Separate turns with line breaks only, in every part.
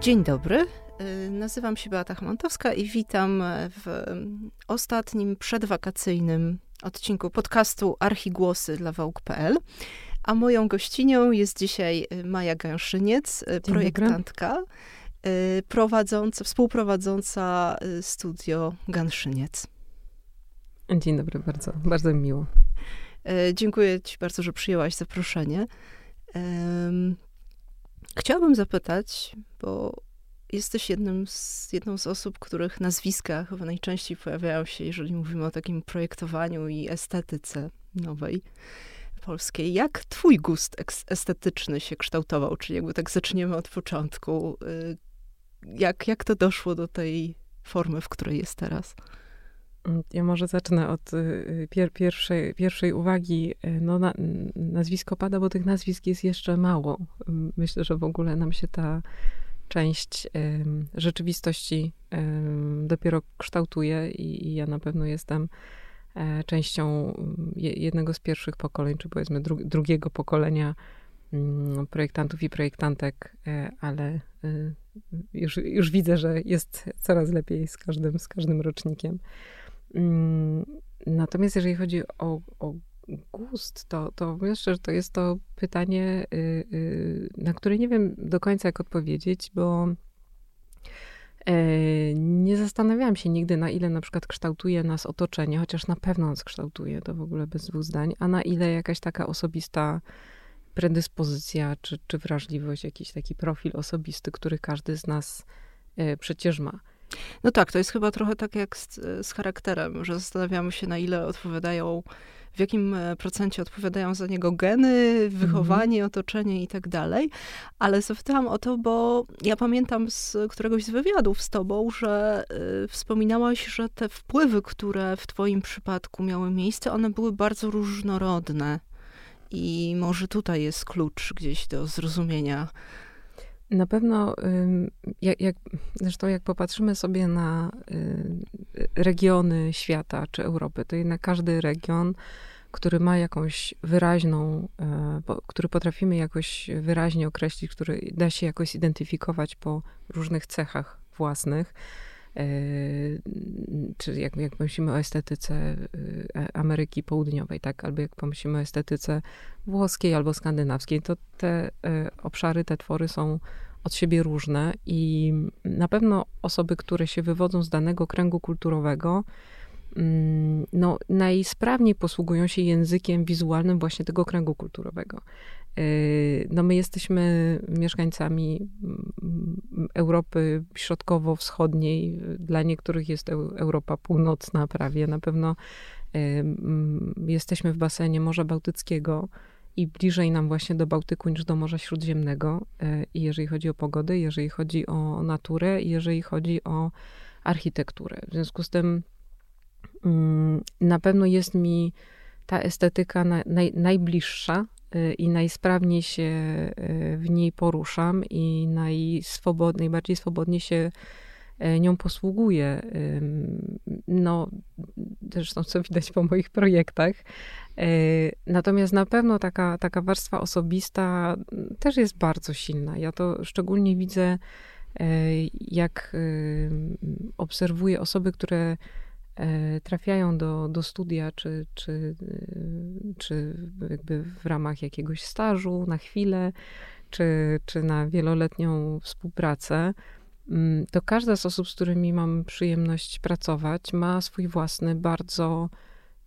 Dzień dobry. Y, nazywam się Beata Chmontowska i witam w ostatnim przedwakacyjnym odcinku podcastu Archigłosy dla Wołk.pl. A moją gościnią jest dzisiaj y, Maja Gęszyniec, y,
Dzień
projektantka, prowadząca, współprowadząca studio Gęszyniec.
Dzień dobry, bardzo, bardzo mi miło.
Dziękuję ci bardzo, że przyjęłaś zaproszenie. Chciałabym zapytać, bo jesteś jednym z, jedną z osób, których nazwiska chyba najczęściej pojawiają się, jeżeli mówimy o takim projektowaniu i estetyce nowej polskiej. Jak twój gust estetyczny się kształtował? Czyli jakby tak zaczniemy od początku. Y, jak, jak to doszło do tej formy, w której jest teraz?
Ja może zacznę od y, pier pierwszej, pierwszej uwagi. Y, no, na, nazwisko pada, bo tych nazwisk jest jeszcze mało. Myślę, że w ogóle nam się ta część rzeczywistości dopiero kształtuje i, ja na pewno jestem e, częścią jednego z pierwszych pokoleń, czy powiedzmy dru drugiego pokolenia projektantów i projektantek, e, ale y, już, już widzę, że jest coraz lepiej z każdym, z każdym rocznikiem. Mm, natomiast jeżeli chodzi o, o gust, to, to myślę, że to jest to pytanie, y, y, na które nie wiem do końca jak odpowiedzieć, bo e, nie zastanawiałam się nigdy, na ile na przykład kształtuje nas otoczenie, chociaż na pewno nas kształtuje, to w ogóle bez dwóch zdań, a na ile jakaś taka osobista predyspozycja czy, czy wrażliwość, jakiś taki profil osobisty, który każdy z nas e, przecież ma.
No tak, to jest chyba trochę tak jak z, z charakterem, że zastanawiamy się, na ile odpowiadają w jakim e, procencie odpowiadają za niego geny, wychowanie, mhm. otoczenie i tak dalej. Ale zapytałam o to, bo ja pamiętam z któregoś z wywiadów z tobą, że y, wspominałaś, że te wpływy, które w twoim przypadku miały miejsce, one były bardzo różnorodne. I może tutaj jest klucz gdzieś do zrozumienia
na pewno, jak, jak, zresztą jak popatrzymy sobie na y, regiony świata czy Europy, to jednak każdy region, który ma jakąś wyraźną, e, który potrafimy jakoś wyraźnie określić, który da się jakoś zidentyfikować po różnych cechach własnych, czy jak, jak pomyślimy o estetyce e, Ameryki Południowej, tak, albo jak pomyślimy o estetyce włoskiej albo skandynawskiej, to te obszary, te twory są od siebie różne i na pewno osoby, które się wywodzą z danego kręgu kulturowego, mm, no, najsprawniej posługują się językiem wizualnym właśnie tego kręgu kulturowego. Y, no, my jesteśmy mieszkańcami Europy Środkowo-Wschodniej. Dla niektórych jest Europa Północna prawie. Na pewno y, jesteśmy w basenie Morza Bałtyckiego i bliżej nam właśnie do Bałtyku niż do Morza Śródziemnego. E, I jeżeli chodzi o pogodę, jeżeli chodzi o naturę, jeżeli chodzi o architekturę. W związku z tym mm, na pewno jest mi ta estetyka naj, najbliższa i najsprawniej się e, w niej poruszam i najswobod, najbardziej swobodnie się nią posługuję. No, zresztą co widać po moich projektach. E, natomiast na pewno taka, taka warstwa osobista też jest bardzo silna. Ja to szczególnie widzę, e, jak obserwuję osoby, które e, trafiają do, do studia, czy, czy, czy jakby w ramach jakiegoś stażu na chwilę, czy, czy na wieloletnią współpracę, mm, to każda z osób, z którymi mam przyjemność pracować, ma swój własny, bardzo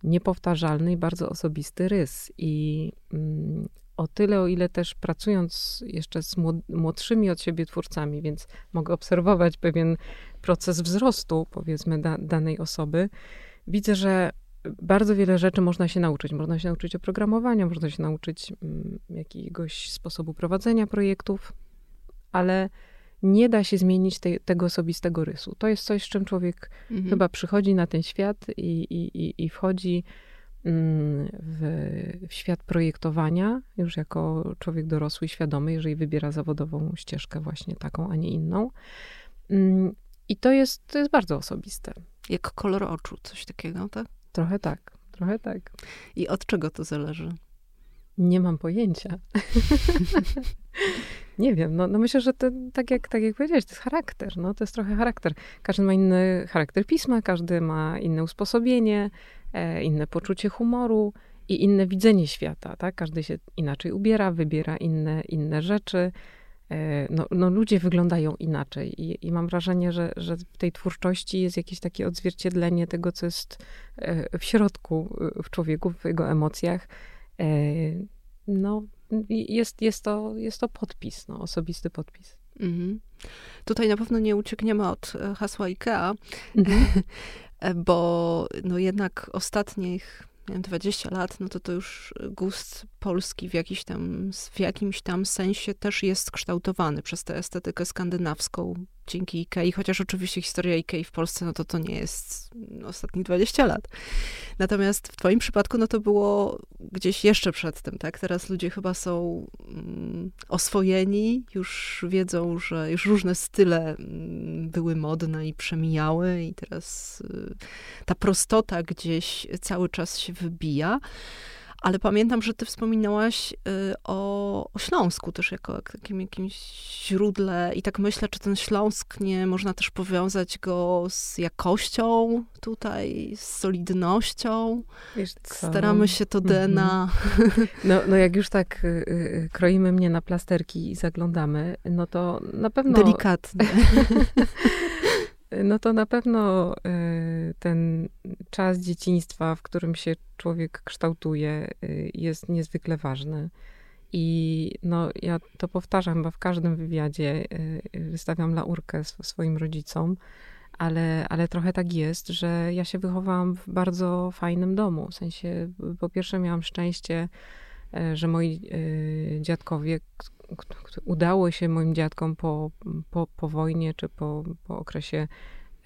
niepowtarzalny i bardzo osobisty rys. I mm, o tyle, o ile też pracując jeszcze z młodszymi od siebie twórcami, więc mogę obserwować pewien proces wzrostu, powiedzmy, da, danej osoby, widzę, że bardzo wiele rzeczy można się nauczyć. Można się nauczyć oprogramowania, można się nauczyć mm, jakiegoś sposobu prowadzenia projektów, ale nie da się zmienić te, tego osobistego rysu. To jest coś, z czym człowiek mhm. chyba przychodzi na ten świat i, i, i wchodzi mm, w, w, świat projektowania już jako człowiek dorosły, świadomy, jeżeli wybiera zawodową ścieżkę właśnie taką, a nie inną. I to jest, to jest bardzo osobiste.
Jak kolor oczu, coś takiego, tak?
Trochę tak, trochę tak.
I od czego to zależy?
Nie mam pojęcia. nie wiem, no, no myślę, że to, tak, jak, tak jak powiedziałeś, to jest charakter, no to jest trochę charakter. Każdy ma inny charakter pisma, każdy ma inne usposobienie, e, inne poczucie humoru i inne widzenie świata, tak? Każdy się inaczej ubiera, wybiera inne, inne rzeczy. E, no, no ludzie wyglądają inaczej i, i mam wrażenie, że, że w tej twórczości jest jakieś takie odzwierciedlenie tego, co jest e, w środku e, w człowieku, w jego emocjach. No, jest, jest, to, jest to podpis, no, osobisty podpis. Mhm.
Tutaj na pewno nie uciekniemy od hasła IKEA, mhm. bo no jednak ostatnich nie wiem, 20 lat, no to to już gust polski w, jakiś tam, w jakimś tam sensie też jest kształtowany przez tę estetykę skandynawską dzięki Ikei, chociaż oczywiście historia Ikei w Polsce, no to to nie jest ostatnich 20 lat. Natomiast w twoim przypadku, no to było gdzieś jeszcze przed tym, tak? Teraz ludzie chyba są mm, oswojeni, już wiedzą, że już różne style mm, były modne i przemijały i teraz y, ta prostota gdzieś cały czas się wybija. Ale pamiętam, że ty wspominałaś y, o, o Śląsku też jako takim jakimś źródle i tak myślę, czy ten Śląsk nie można też powiązać go z jakością tutaj, z solidnością. Staramy się to DNA.
Mhm. No, no jak już tak y, y, kroimy mnie na plasterki i zaglądamy, no to na pewno...
Delikatnie.
No to na pewno e, ten czas dzieciństwa, w którym się człowiek kształtuje, e, jest niezwykle ważny. I no, ja to powtarzam, bo w każdym wywiadzie e, wystawiam laurkę swoim rodzicom, ale, ale trochę tak jest, że ja się wychowałam w bardzo fajnym domu. W sensie, po pierwsze, miałam szczęście, że moi dziadkowie, udało się moim dziadkom po, po, po wojnie czy po, po okresie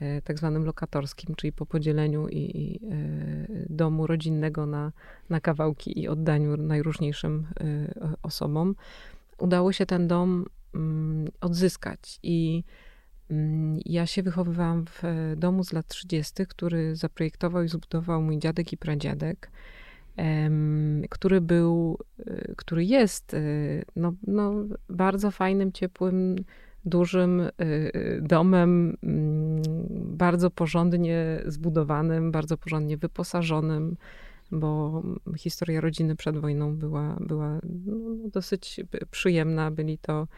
e, tak zwanym lokatorskim, czyli po podzieleniu i, i e, domu rodzinnego na, na kawałki i oddaniu najróżniejszym e, osobom, udało się ten dom mm, odzyskać. I mm, ja się wychowywałam w domu z lat 30., który zaprojektował i zbudował mój dziadek i pradziadek który był, y, który jest y, no, no, bardzo fajnym, ciepłym, dużym y, domem, mm, bardzo porządnie zbudowanym, bardzo porządnie wyposażonym, bo historia rodziny przed wojną była, była no, dosyć przyjemna. Byli to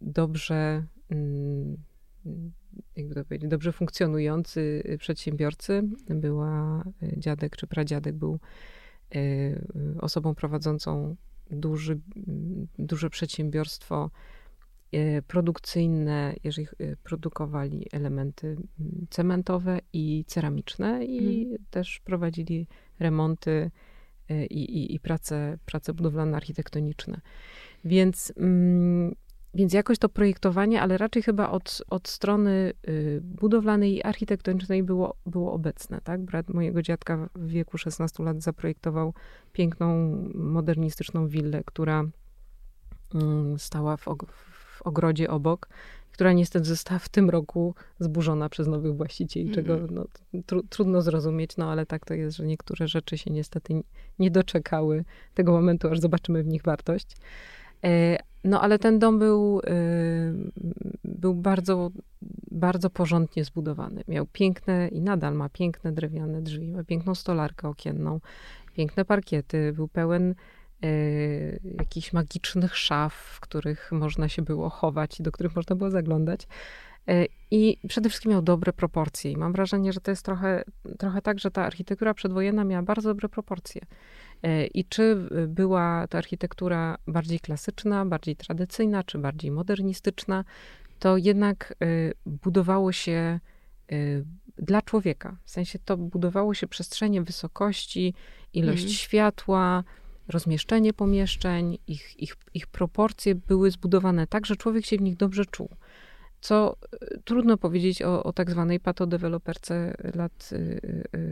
dobrze mm, jakby to powiedzieć, dobrze funkcjonujący przedsiębiorcy. Była y, dziadek czy pradziadek był y, osobą prowadzącą duży, duże przedsiębiorstwo y, produkcyjne, jeżeli produkowali elementy cementowe i ceramiczne i hmm. też prowadzili remonty i, i, i prace, prace budowlane architektoniczne. Więc mm, więc jakoś to projektowanie, ale raczej chyba od, od strony y, budowlanej i architektonicznej było, było obecne. Tak? Brat mojego dziadka w wieku 16 lat zaprojektował piękną, modernistyczną willę, która y, stała w, w ogrodzie obok, która niestety została w tym roku zburzona przez nowych właścicieli, mm. czego no, tr trudno zrozumieć, no ale tak to jest, że niektóre rzeczy się niestety nie doczekały tego momentu, aż zobaczymy w nich wartość. E, no ale ten dom był, y, był bardzo, bardzo porządnie zbudowany. Miał piękne i nadal ma piękne drewniane drzwi, ma piękną stolarkę okienną, piękne parkiety, był pełen y, jakichś magicznych szaf, w których można się było chować i do których można było zaglądać. I przede wszystkim miał dobre proporcje. I mam wrażenie, że to jest trochę, trochę tak, że ta architektura przedwojenna miała bardzo dobre proporcje. E, I czy była to architektura bardziej klasyczna, bardziej tradycyjna, czy bardziej modernistyczna, to jednak e, budowało się e, dla człowieka. W sensie to budowało się przestrzenie wysokości, ilość mhm. światła, rozmieszczenie pomieszczeń, ich, ich, ich proporcje były zbudowane tak, że człowiek się w nich dobrze czuł. Co trudno powiedzieć o, o tak zwanej patodeweloperce lat,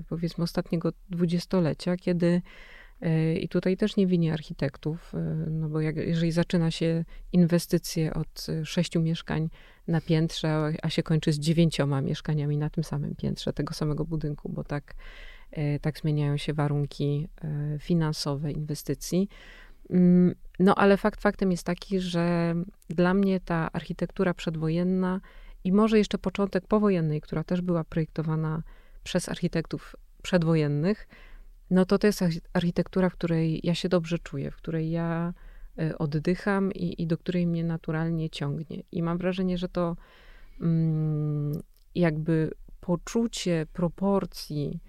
powiedzmy, ostatniego dwudziestolecia, kiedy i tutaj też nie winię architektów, e, no bo jak, jeżeli zaczyna się inwestycje od sześciu mieszkań na piętrze, a się kończy z dziewięcioma mieszkaniami na tym samym piętrze tego samego budynku, bo tak, tak zmieniają się warunki finansowe inwestycji. Mm, no ale fakt faktem jest taki, że dla mnie ta architektura przedwojenna i może jeszcze początek powojennej, która też była projektowana przez architektów przedwojennych, no to to jest architektura, w której ja się dobrze czuję, w której ja e, oddycham i, i do której mnie naturalnie ciągnie. I mam wrażenie, że to mm, jakby poczucie proporcji,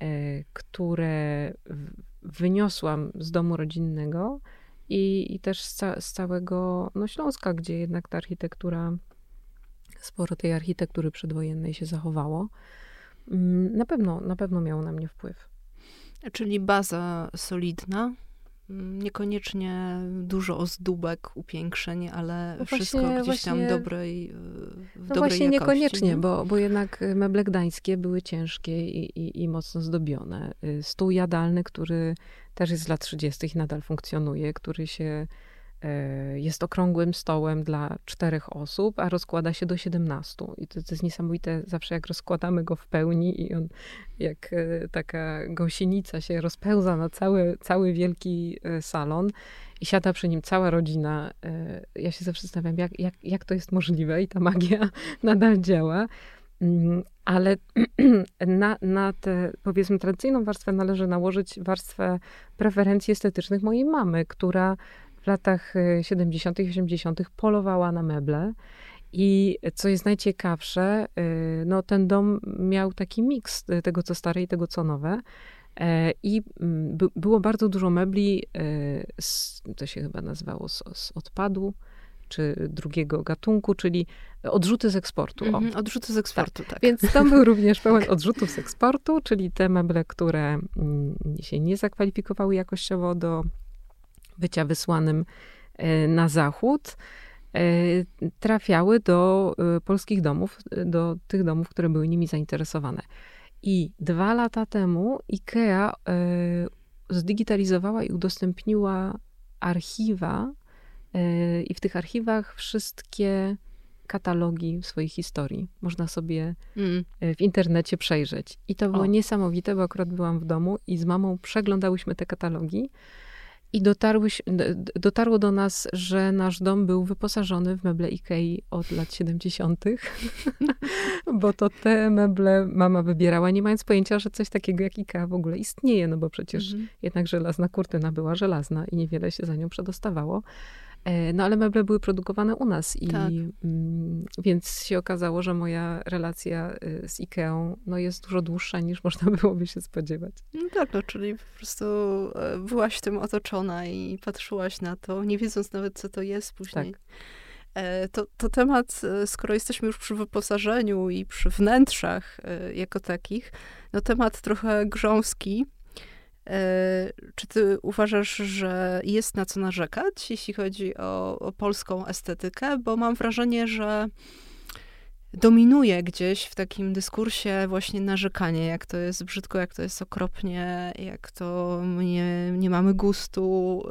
e, które wyniosłam z domu rodzinnego i, i też z, ca z całego no, Śląska, gdzie jednak ta architektura, sporo tej architektury przedwojennej się zachowało, mm, na pewno, na pewno miało na mnie wpływ.
Czyli baza solidna, mm, niekoniecznie dużo ozdóbek, upiększeń, ale no wszystko właśnie, gdzieś tam właśnie, dobrej, w no dobrej
właśnie
jakości,
niekoniecznie, nie? Bo, bo jednak meble gdańskie były ciężkie i, i, i mocno zdobione. Y, stół jadalny, który też jest z lat 30. i nadal funkcjonuje, który się jest okrągłym stołem dla czterech osób, a rozkłada się do 17. I to, to jest niesamowite zawsze, jak rozkładamy go w pełni i on jak e, taka gąsienica się rozpełza na cały, cały wielki e, salon i siada przy nim cała rodzina. Ja się zawsze zastanawiam, jak, jak, jak to jest możliwe i ta magia nadal działa. Mm, ale na, na tę, powiedzmy, tradycyjną warstwę należy nałożyć warstwę preferencji estetycznych mojej mamy, która w latach 70., y, 80. polowała na meble. I co jest najciekawsze, y, no ten dom miał taki miks tego, co stare i tego, co nowe. E, I mm, było bardzo dużo mebli, y, to się chyba nazywało z, z odpadu, czy drugiego gatunku, czyli odrzuty z eksportu.
Mm -hmm, odrzuty z eksportu, tak. tak.
Więc tam był również pełen odrzutów z eksportu, czyli te meble, które mm, się nie zakwalifikowały jakościowo do bycia wysłanym e, na zachód, e, trafiały do e, polskich domów, do tych domów, które były nimi zainteresowane. I dwa lata temu IKEA zdigitalizowała i udostępniła archiwa, i w tych archiwach wszystkie katalogi swojej historii. Można sobie mm. w internecie przejrzeć. I to było o. niesamowite, bo akurat byłam w domu i z mamą przeglądałyśmy te katalogi. I dotarłyś, dotarło do nas, że nasz dom był wyposażony w meble Ikei od lat 70., bo to te meble mama wybierała, nie mając pojęcia, że coś takiego jak Ikea w ogóle istnieje, no bo przecież -hmm. jednak żelazna kurtyna była żelazna i niewiele się za nią przedostawało. E, no ale meble były produkowane u nas i tak. mm, więc się okazało, że moja relacja y, z Ikeą no, jest dużo dłuższa niż można byłoby się spodziewać.
No tak, no, czyli po prostu e, byłaś tym otoczona i patrzyłaś na to, nie wiedząc nawet, co to jest później. Tak. E, to, to temat, skoro jesteśmy już przy wyposażeniu i przy wnętrzach jako takich, no temat trochę grząski, czy ty uważasz, że jest na co narzekać, jeśli chodzi o, o polską estetykę? Bo mam wrażenie, że dominuje gdzieś w takim dyskursie właśnie narzekanie, jak to jest brzydko, jak to jest okropnie, jak to nie, nie mamy gustu,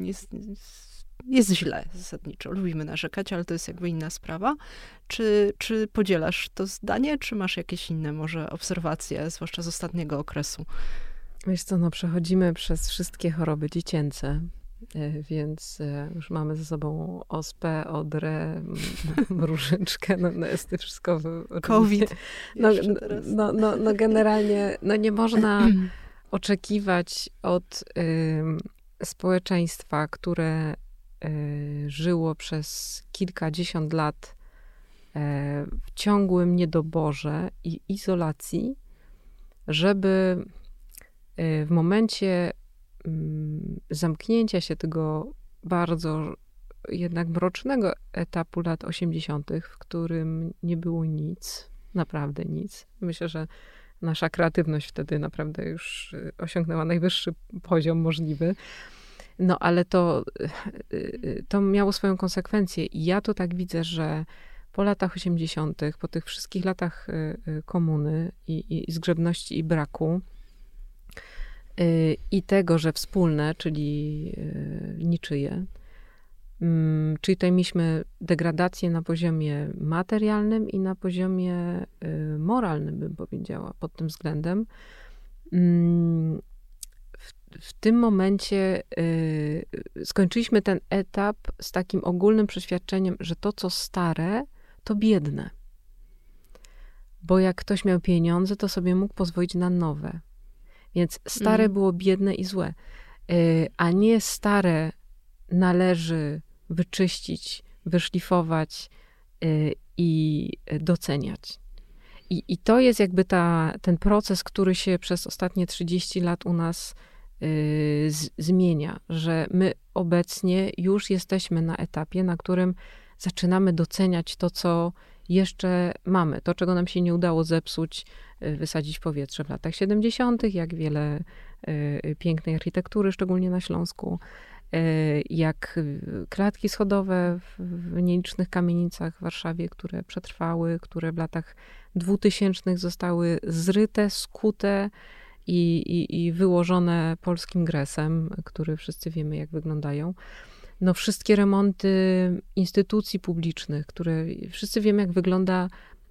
y, jest, jest źle zasadniczo. Lubimy narzekać, ale to jest jakby inna sprawa. Czy, czy podzielasz to zdanie, czy masz jakieś inne może obserwacje, zwłaszcza z ostatniego okresu?
Wiesz co, no przechodzimy przez wszystkie choroby dziecięce, e, więc e, już mamy ze sobą ospę, odrę, mrużyczkę, no, no jest to wszystko.
COVID.
No, no, no, no, generalnie no nie można oczekiwać od y, społeczeństwa, które y, żyło przez kilkadziesiąt lat y, w ciągłym niedoborze i izolacji, żeby w momencie mm, zamknięcia się tego bardzo jednak mrocznego etapu lat 80., w którym nie było nic, naprawdę nic. Myślę, że nasza kreatywność wtedy naprawdę już y, osiągnęła najwyższy poziom możliwy. No ale to, y, to miało swoją konsekwencję. I ja to tak widzę, że po latach 80., po tych wszystkich latach komuny i, i zgrzebności i braku, Y, i tego, że wspólne, czyli y, niczyje. Mm, czyli tutaj mieliśmy degradację na poziomie materialnym i na poziomie y, moralnym, bym powiedziała, pod tym względem. mm, w, w tym momencie y, skończyliśmy ten etap z takim ogólnym przeświadczeniem, że to, co stare, to biedne. Bo jak ktoś miał pieniądze, to sobie mógł pozwolić na nowe. Więc stare mm. było biedne i złe. Y, a nie stare należy wyczyścić, wyszlifować y, i doceniać. I, I to jest jakby ta, ten proces, który się przez ostatnie 30 lat u nas y, z, zmienia, że my obecnie już jesteśmy na etapie, na którym zaczynamy doceniać to, co jeszcze mamy, to, czego nam się nie udało zepsuć, y, wysadzić w powietrze w latach 70., jak wiele y, pięknej architektury, szczególnie na Śląsku, y, jak klatki schodowe w nielicznych kamienicach w Warszawie, które przetrwały, które w latach dwutysięcznych zostały zryte, skute i, i, i wyłożone polskim gresem, który wszyscy wiemy, jak wyglądają no wszystkie remonty instytucji publicznych, które wszyscy wiemy, jak wygląda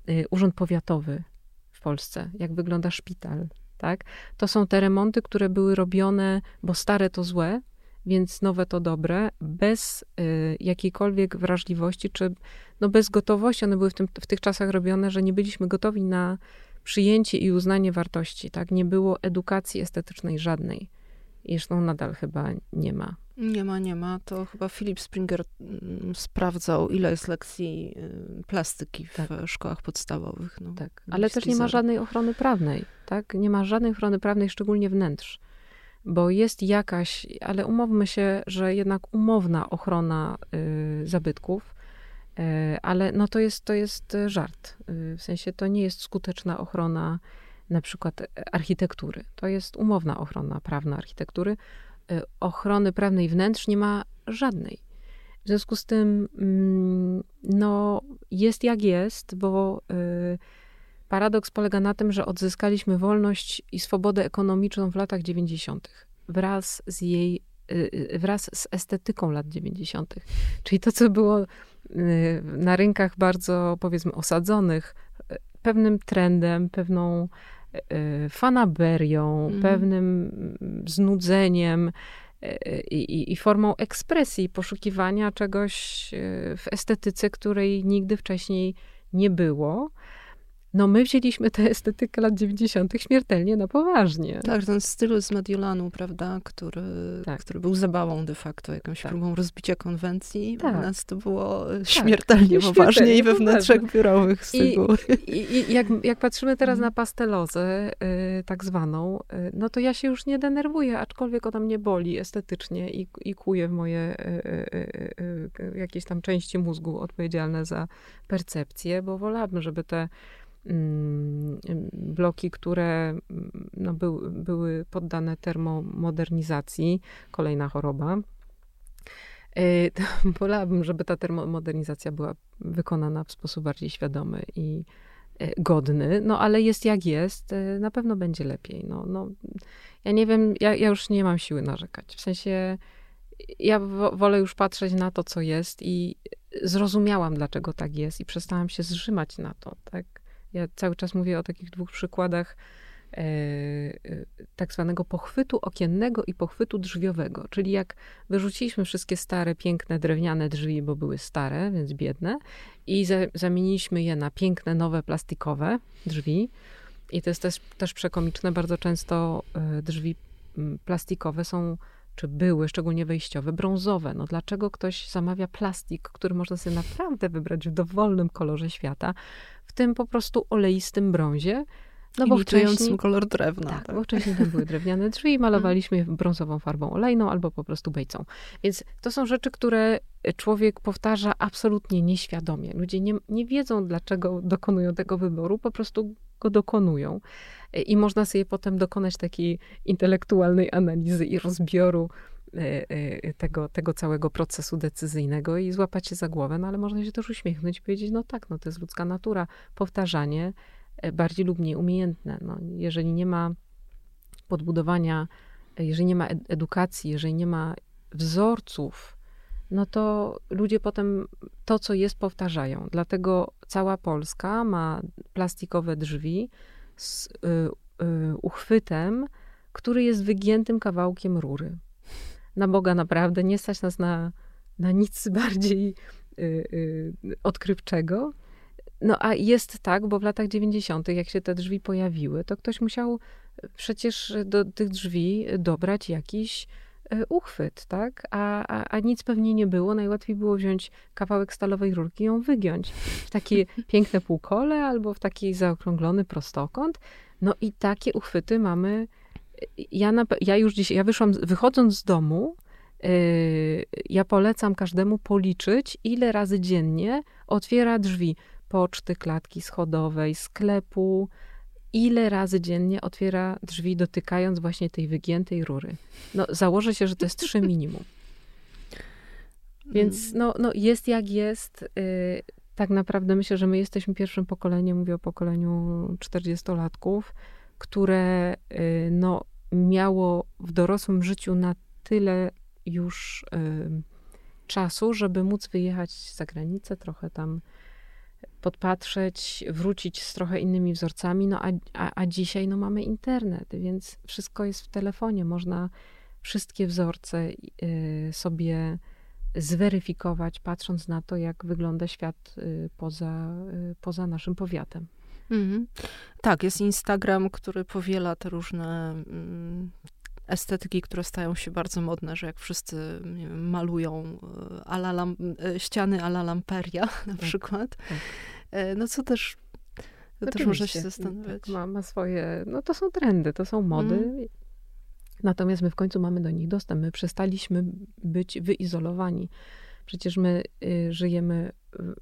y, urząd powiatowy w Polsce, jak wygląda szpital, tak? To są te remonty, które były robione, bo stare to złe, więc nowe to dobre, bez y, jakiejkolwiek wrażliwości, czy no bez gotowości. One były w, tym, w tych czasach robione, że nie byliśmy gotowi na przyjęcie i uznanie wartości, tak? Nie było edukacji estetycznej żadnej. Zresztą nadal chyba nie ma.
Nie ma, nie ma. To chyba Philip Springer mm, sprawdzał, ile jest lekcji y, plastyki w tak. szkołach podstawowych. No,
tak, ale też nie ma żadnej ochrony prawnej, tak? Nie ma żadnej ochrony prawnej, szczególnie wnętrz. Bo jest jakaś, ale umówmy się, że jednak umowna ochrona y, zabytków, y, ale no to jest, to jest żart. Y, w sensie to nie jest skuteczna ochrona na przykład architektury. To jest umowna ochrona prawna architektury, Y, ochrony prawnej wnętrz nie ma żadnej. W związku z tym, mm, no, jest jak jest, bo y, paradoks polega na tym, że odzyskaliśmy wolność i swobodę ekonomiczną w latach 90. wraz z jej, y, wraz z estetyką lat 90. Czyli to, co było na rynkach bardzo, powiedzmy, osadzonych, pewnym trendem, pewną Y, fanaberią, mm. pewnym znudzeniem y, i, i, formą ekspresji, poszukiwania czegoś y, w estetyce, której nigdy wcześniej nie było no my wzięliśmy tę estetykę lat 90. śmiertelnie na poważnie.
Tak, ten styl z Mediolanu, prawda, który, tak. który był zabawą de facto, jakąś tak. próbą rozbicia konwencji. Tak. U nas to było tak. śmiertelnie tak. poważnie i we wnętrzach biurowych z I,
I, i jak, jak, patrzymy teraz mhm. na pastelozę, y, tak zwaną, y, no to ja się już nie denerwuję, aczkolwiek ona mnie boli estetycznie i, i kuje w moje y, jakieś tam części mózgu odpowiedzialne za percepcję, bo wolałabym, żeby te bloki, które mm, no, był, były poddane termomodernizacji, kolejna choroba. E, wolałabym, żeby ta termomodernizacja była wykonana w sposób bardziej świadomy i e, godny, no ale jest jak jest, e, na pewno będzie lepiej. No, no, ja nie wiem, ja, ja już nie mam siły narzekać. W sensie ja wolę już patrzeć na to, co jest i zrozumiałam, dlaczego tak jest i przestałam się zrzymać na to, tak? Ja cały czas mówię o takich dwóch przykładach e, e, tak zwanego pochwytu okiennego i pochwytu drzwiowego. Czyli jak wyrzuciliśmy wszystkie stare, piękne, drewniane drzwi, bo były stare, więc biedne, i za, zamieniliśmy je na piękne, nowe, plastikowe drzwi. I to jest też, też przekomiczne, bardzo często e, drzwi plastikowe są czy były, szczególnie wejściowe, brązowe. No dlaczego ktoś zamawia plastik, który można sobie naprawdę wybrać w dowolnym kolorze świata, w tym po prostu oleistym brązie.
No bo wcześniej kolor drewna.
Tak, tak, bo wcześniej tam były drewniane drzwi i malowaliśmy brązową farbą olejną albo po prostu bejcą. Więc to są rzeczy, które człowiek powtarza absolutnie nieświadomie. Ludzie nie, nie wiedzą, dlaczego dokonują tego wyboru, po prostu go dokonują. I można sobie potem dokonać takiej intelektualnej analizy i rozbioru E, e, tego, tego całego procesu decyzyjnego i złapać się za głowę, no ale można się też uśmiechnąć i powiedzieć, no tak, no to jest ludzka natura. Powtarzanie e, bardziej lub mniej umiejętne. No, jeżeli nie ma podbudowania, jeżeli nie ma edukacji, jeżeli nie ma wzorców, no to ludzie potem to, co jest, powtarzają. Dlatego cała Polska ma plastikowe drzwi z y, y, uchwytem, który jest wygiętym kawałkiem rury. Na Boga naprawdę nie stać nas na, na nic bardziej y, odkrywczego. No a jest tak, bo w latach 90., jak się te drzwi pojawiły, to ktoś musiał przecież do tych drzwi dobrać jakiś uchwyt, tak? A, a, a, nic pewnie nie było. Najłatwiej było wziąć kawałek stalowej rurki i ją wygiąć w takie piękne półkole albo w taki zaokrąglony prostokąt. No i takie uchwyty mamy. Ja, na, ja już dzisiaj, ja wyszłam, wychodząc z domu, yy, ja polecam każdemu policzyć, ile razy dziennie otwiera drzwi poczty, klatki schodowej, sklepu, ile razy dziennie otwiera drzwi, dotykając właśnie tej wygiętej rury. No, założę się, że to jest trzy minimum. Więc no, no jest jak jest. Y, tak naprawdę myślę, że my jesteśmy pierwszym pokoleniem, mówię o pokoleniu 40-latków, które y, no, miało w dorosłym życiu na tyle już y, czasu, żeby móc wyjechać za granicę, trochę tam podpatrzeć, wrócić z trochę innymi wzorcami, no a, a, a dzisiaj no mamy internet, więc wszystko jest w telefonie, można wszystkie wzorce y, sobie zweryfikować, patrząc na to, jak wygląda świat y, poza, y, poza naszym powiatem. Mhm.
Tak, jest Instagram, który powiela te różne mm, estetyki, które stają się bardzo modne, że jak wszyscy wiem, malują ala lam, ściany ala lamperia na tak, przykład, tak. E, no co też, to też można się zastanawiać. Tak,
ma, ma swoje, no to są trendy, to są mody. Mm. Natomiast my w końcu mamy do nich dostęp. My przestaliśmy być wyizolowani. Przecież my y, żyjemy,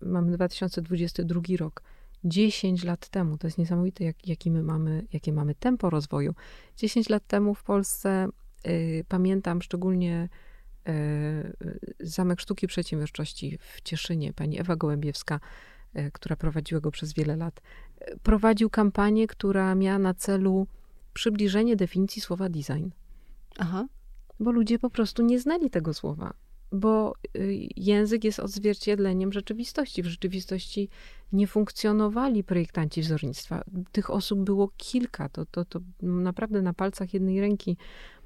mamy 2022 rok. 10 lat temu, to jest niesamowite, jak, jaki my mamy, jakie mamy tempo rozwoju. 10 lat temu w Polsce y, pamiętam szczególnie y, Zamek Sztuki Przedsiębiorczości w Cieszynie, pani Ewa Gołębiewska E, która prowadziła go przez wiele lat, e, prowadził kampanię, która miała na celu przybliżenie definicji słowa design. Aha. Bo ludzie po prostu nie znali tego słowa, bo y, język jest odzwierciedleniem rzeczywistości. W rzeczywistości nie funkcjonowali projektanci wzornictwa. Tych osób było kilka. To, to, to naprawdę na palcach jednej ręki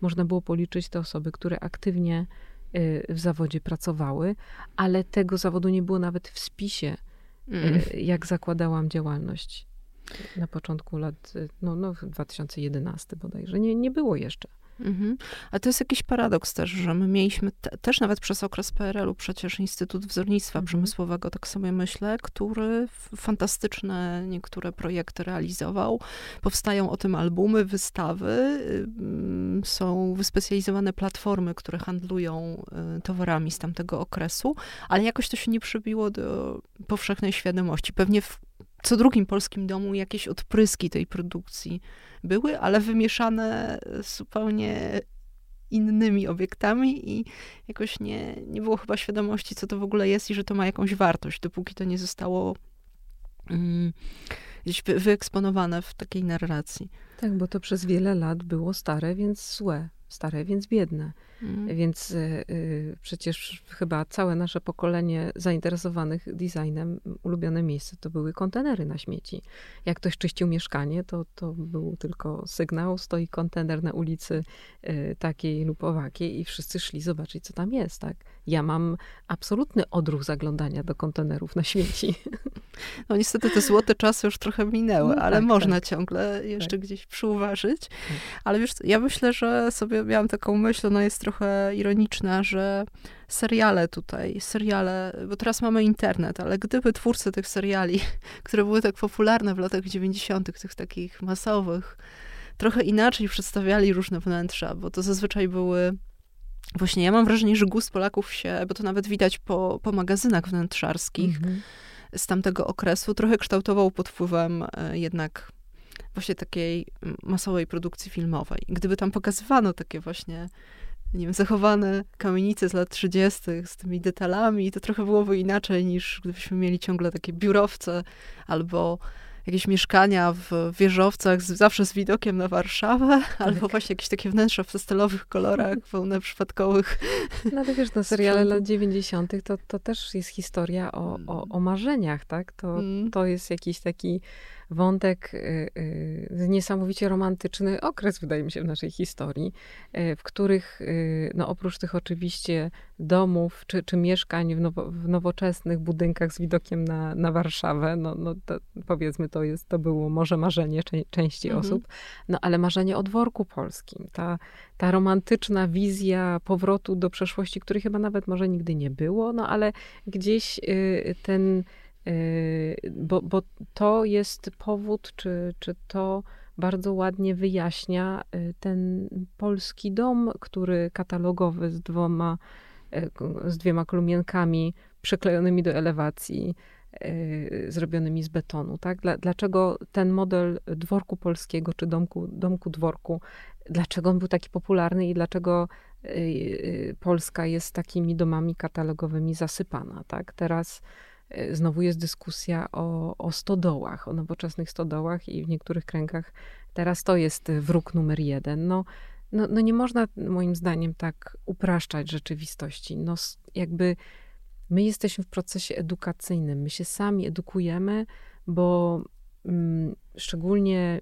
można było policzyć te osoby, które aktywnie y, w zawodzie pracowały, ale tego zawodu nie było nawet w spisie mm. jak zakładałam działalność na początku lat, no, no 2011 bodajże. Nie, nie było jeszcze. Mhm.
A to jest jakiś paradoks też, że my mieliśmy te, też nawet przez okres PRL-u przecież Instytut Wzornictwa mhm. Przemysłowego, tak sobie myślę, który fantastyczne niektóre projekty realizował. Powstają o tym albumy, wystawy, są wyspecjalizowane platformy, które handlują y, towarami z tamtego okresu, ale jakoś to się nie przybiło do powszechnej świadomości. Pewnie w co drugim polskim domu jakieś odpryski tej produkcji były, ale wymieszane zupełnie innymi obiektami i jakoś nie, nie było chyba świadomości, co to w ogóle jest i że to ma jakąś wartość, dopóki to nie zostało um, gdzieś wyeksponowane w takiej narracji.
Tak, bo to przez wiele lat było stare, więc złe stare, więc biedne. Mm. Więc y, przecież chyba całe nasze pokolenie zainteresowanych designem, ulubione miejsce to były kontenery na śmieci. Jak ktoś czyścił mieszkanie, to, to był tylko sygnał, stoi kontener na ulicy y, takiej lub owakiej i wszyscy szli zobaczyć, co tam jest, tak? Ja mam absolutny odruch zaglądania do kontenerów na śmieci.
No niestety te złote czasy już trochę minęły, no, ale tak, można tak. ciągle jeszcze tak. gdzieś przyuważyć. Tak. Ale wiesz, ja myślę, że sobie miałam taką myśl, ona jest trochę ironiczna, że seriale tutaj, seriale, bo teraz mamy internet, ale gdyby twórcy tych seriali, które były tak popularne w latach 90., tych takich masowych, trochę inaczej przedstawiali różne wnętrza, bo to zazwyczaj były Właśnie ja mam wrażenie, że gust Polaków się, bo to nawet widać po, po magazynach wnętrzarskich mm -hmm. z tamtego okresu, trochę kształtował pod wpływem e, jednak właśnie takiej masowej produkcji filmowej. Gdyby tam pokazywano takie właśnie, nie wiem, zachowane kamienice z lat 30. z tymi detalami, to trochę byłoby inaczej niż gdybyśmy mieli ciągle takie biurowce albo jakieś mieszkania w wieżowcach, z, zawsze z widokiem na Warszawę, tak. albo właśnie jakieś takie wnętrza w pastelowych kolorach, pełne przypadkowych.
No ale wiesz, no seriale lat 90. To, to też jest historia o, o, o marzeniach, tak? To, mm. to jest jakiś taki wątek, y, y, niesamowicie romantyczny okres, wydaje mi się, w naszej historii, w których, no oprócz tych oczywiście domów czy, czy mieszkań w, nowo, w nowoczesnych budynkach z widokiem na, na Warszawę, no, no to, powiedzmy, to, jest, to było może marzenie części mhm. osób, no ale marzenie o dworku polskim, ta, ta romantyczna wizja powrotu do przeszłości, której chyba nawet może nigdy nie było, no ale gdzieś ten bo, bo to jest powód, czy, czy to bardzo ładnie wyjaśnia yy, ten polski dom, który katalogowy z dwoma, yy, z dwiema kolumienkami przyklejonymi do elewacji, zrobionymi z betonu. Tak? Dlaczego ten model dworku polskiego, czy domku, domku dworku, dlaczego on był taki popularny i dlaczego Polska jest takimi domami katalogowymi zasypana? Tak? Teraz znowu jest dyskusja o, o stodołach, o nowoczesnych stodołach i w niektórych kręgach teraz to jest wróg numer jeden. No, no, no nie można moim zdaniem tak upraszczać rzeczywistości. No jakby my jesteśmy w procesie edukacyjnym, my się sami edukujemy, bo mm, szczególnie,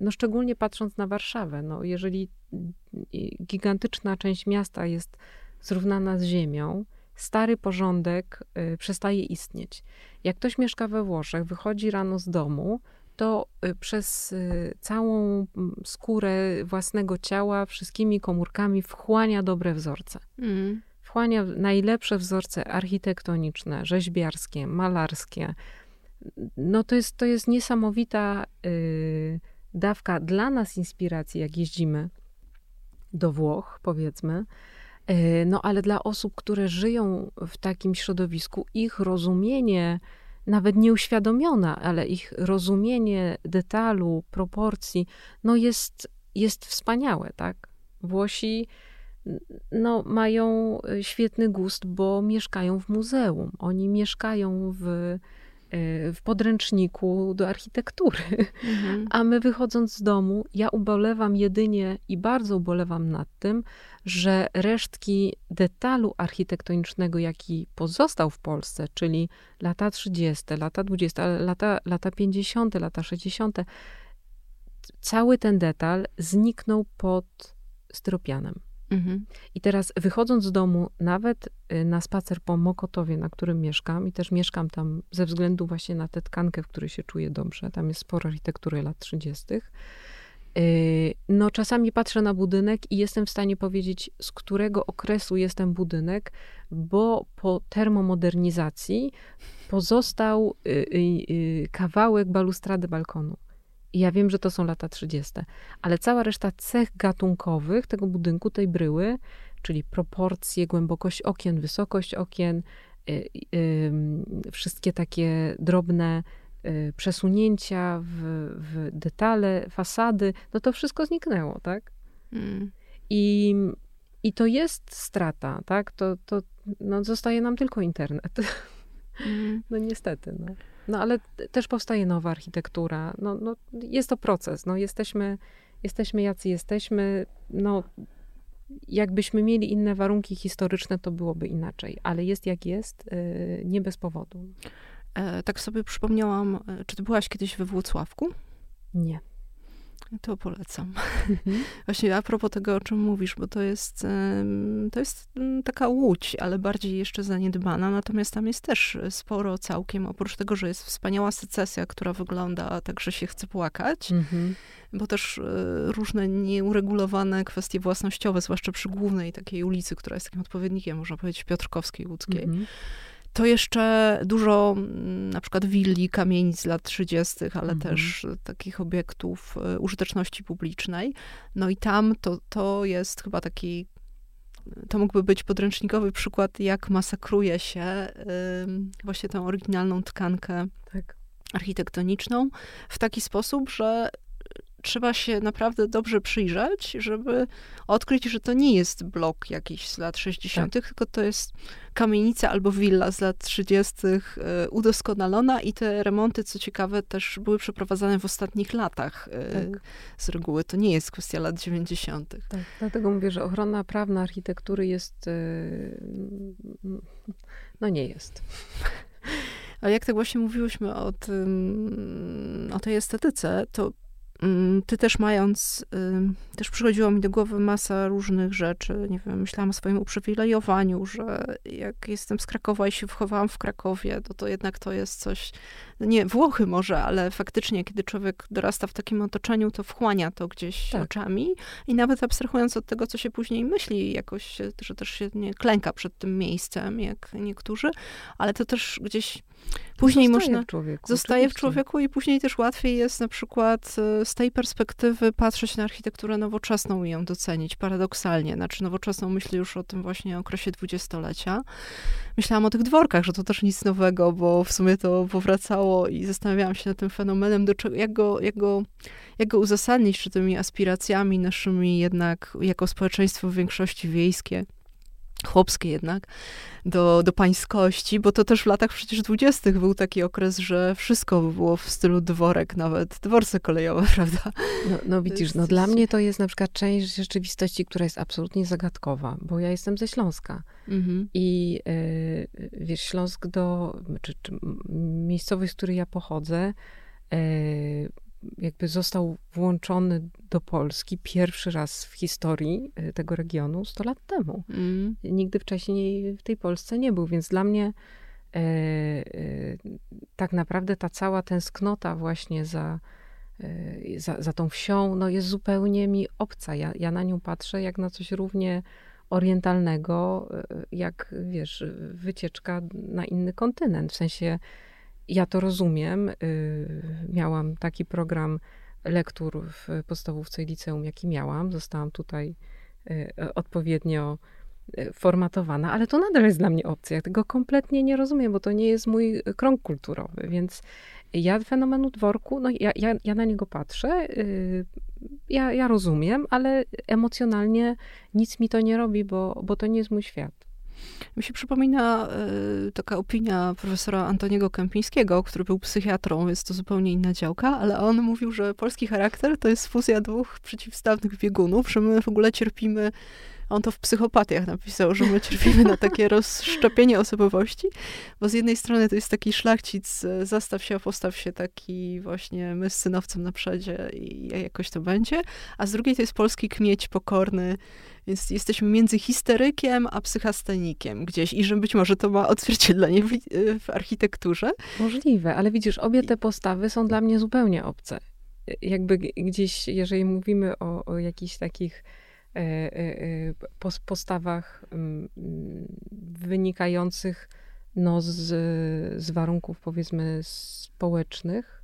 no szczególnie patrząc na Warszawę, no jeżeli gigantyczna część miasta jest zrównana z ziemią, stary porządek y, przestaje istnieć. Jak ktoś mieszka we Włoszech, wychodzi rano z domu, to y, przez y, całą skórę własnego ciała, wszystkimi komórkami wchłania dobre wzorce. Mm. Wchłania najlepsze wzorce architektoniczne, rzeźbiarskie, malarskie. No to jest, to jest niesamowita y, dawka dla nas inspiracji, jak jeździmy do Włoch, powiedzmy. E, no ale dla osób, które żyją w takim środowisku, ich rozumienie, nawet nieuświadomione, ale ich rozumienie detalu, proporcji, no jest, jest wspaniałe, tak? Włosi no, mają świetny gust, bo mieszkają w muzeum. Oni mieszkają w w podręczniku do architektury. Mhm. A my wychodząc z domu, ja ubolewam jedynie i bardzo ubolewam nad tym, że resztki detalu architektonicznego, jaki pozostał w Polsce, czyli lata 30., lata 20., lata, lata 50., lata 60., cały ten detal zniknął pod styropianem. Mhm. I teraz wychodząc z domu, nawet y, na spacer po Mokotowie, na którym mieszkam, i też mieszkam tam ze względu właśnie na tę tkankę, w której się czuję dobrze, tam jest sporo architektury lat 30., y, no czasami patrzę na budynek i jestem w stanie powiedzieć, z którego okresu jest ten budynek, bo po termomodernizacji pozostał y, kawałek balustrady balkonu. Ja wiem, że to są lata 30., ale cała reszta cech gatunkowych tego budynku, tej bryły, czyli proporcje, głębokość okien, wysokość okien, y, y, wszystkie takie drobne y, przesunięcia w, w, detale, fasady, no to wszystko zniknęło, tak? Mm. I, I to jest strata, tak? To, to no, zostaje nam tylko internet. Mm. No niestety, no. No ale też powstaje nowa architektura. No, no, jest to proces. No, jesteśmy, jesteśmy jacy jesteśmy. No, jakbyśmy mieli inne warunki historyczne, to byłoby inaczej. Ale jest jak jest, y, nie bez powodu.
E, tak sobie przypomniałam, e, czy ty byłaś kiedyś we Włocławku?
Nie.
To polecam. Mhm. Właśnie a propos tego, o czym mówisz, bo to jest, to jest mm, taka łódź, ale bardziej jeszcze zaniedbana, natomiast tam jest też sporo całkiem, oprócz tego, że jest wspaniała secesja, która wygląda tak, że się chce płakać, mhm. bo też e, różne nieuregulowane kwestie własnościowe, zwłaszcza przy głównej takiej ulicy, która jest takim odpowiednikiem, można powiedzieć, Piotrkowskiej Łódzkiej. Mhm to jeszcze dużo mm, na przykład willi, kamienic z lat 30., ale mhm. też takich obiektów e, użyteczności publicznej. No i tam to, to jest chyba taki, to mógłby być podręcznikowy przykład, jak masakruje się właśnie tę oryginalną tkankę tak. architektoniczną w taki sposób, że trzeba się naprawdę dobrze przyjrzeć, żeby odkryć, że to nie jest blok jakiś z lat 60., tak. tylko to jest kamienica albo willa z lat 30. E, udoskonalona i te remonty, co ciekawe, też były przeprowadzane w ostatnich latach e, tak. z reguły. To nie jest kwestia lat 90.
Tak, dlatego mówię, że ochrona prawna architektury jest. E, no nie jest.
A jak tak właśnie mówiłyśmy o, tym, o tej estetyce, to ty też mając, też przychodziło mi do głowy masa różnych rzeczy. Nie wiem, myślałam o swoim uprzywilejowaniu, że jak jestem z Krakowa i się wychowałam w Krakowie, to to jednak to jest coś, no nie Włochy może, ale faktycznie, kiedy człowiek dorasta w takim otoczeniu, to wchłania to gdzieś tak. oczami i nawet abstrahując od tego, co się później myśli, jakoś, że też się nie klęka przed tym miejscem, jak niektórzy, ale to też gdzieś Później
zostaje
można.
W człowieku,
zostaje oczywiście. w człowieku i później też łatwiej jest na przykład e, z tej perspektywy patrzeć na architekturę nowoczesną i ją docenić paradoksalnie. Znaczy nowoczesną myślę już o tym właśnie okresie dwudziestolecia. Myślałam o tych dworkach, że to też nic nowego, bo w sumie to powracało i zastanawiałam się nad tym fenomenem, do czego, jak, go, jak, go, jak go uzasadnić, czy tymi aspiracjami naszymi jednak jako społeczeństwo w większości wiejskie chłopskie jednak, do, do pańskości, bo to też w latach przecież dwudziestych był taki okres, że wszystko było w stylu dworek, nawet dworce kolejowe, prawda?
No, no widzisz, no dla mnie to jest na przykład część rzeczywistości, która jest absolutnie zagadkowa, bo ja jestem ze Śląska mhm. i y, wiesz, Śląsk do, czy, czy miejscowość, z której ja pochodzę, y, jakby został włączony do Polski pierwszy raz w historii y, tego regionu 100 lat temu. Mm. Nigdy wcześniej w tej Polsce nie był, więc dla mnie e, e, tak naprawdę ta cała tęsknota właśnie za, e, za, za tą wsią, no jest zupełnie mi obca. Ja, ja na nią patrzę jak na coś równie orientalnego, e, jak wiesz, wycieczka na inny kontynent. W sensie ja to rozumiem. Y, miałam taki program lektur w podstawówce i liceum, jaki miałam. Zostałam tutaj y, odpowiednio y, formatowana, ale to nadal jest dla mnie opcja. Ja tego kompletnie nie rozumiem, bo to nie jest mój krąg kulturowy, więc ja fenomenu dworku, no ja, ja, ja na niego patrzę, ja, ja rozumiem, ale emocjonalnie nic mi to nie robi, bo, bo to nie jest mój świat.
Mi się przypomina y, taka opinia profesora Antoniego Kępińskiego, który był psychiatrą, więc to zupełnie inna działka, ale on mówił, że polski charakter to jest fuzja dwóch przeciwstawnych biegunów, że my w ogóle cierpimy on to w psychopatiach napisał, że my cierpimy na takie rozszczepienie osobowości, bo z jednej strony to jest taki szlachcic, zastaw się, postaw się taki właśnie my z synowcem na przodzie i jakoś to będzie, a z drugiej to jest polski kmieć pokorny, więc jesteśmy między histerykiem a psychastenikiem gdzieś i że być może to ma odzwierciedlenie w, w architekturze.
Możliwe, ale widzisz, obie te postawy są dla mnie zupełnie obce. Jakby gdzieś, jeżeli mówimy o, o jakichś takich e, e, e, postawach mm, wynikających no, z, z warunków powiedzmy społecznych,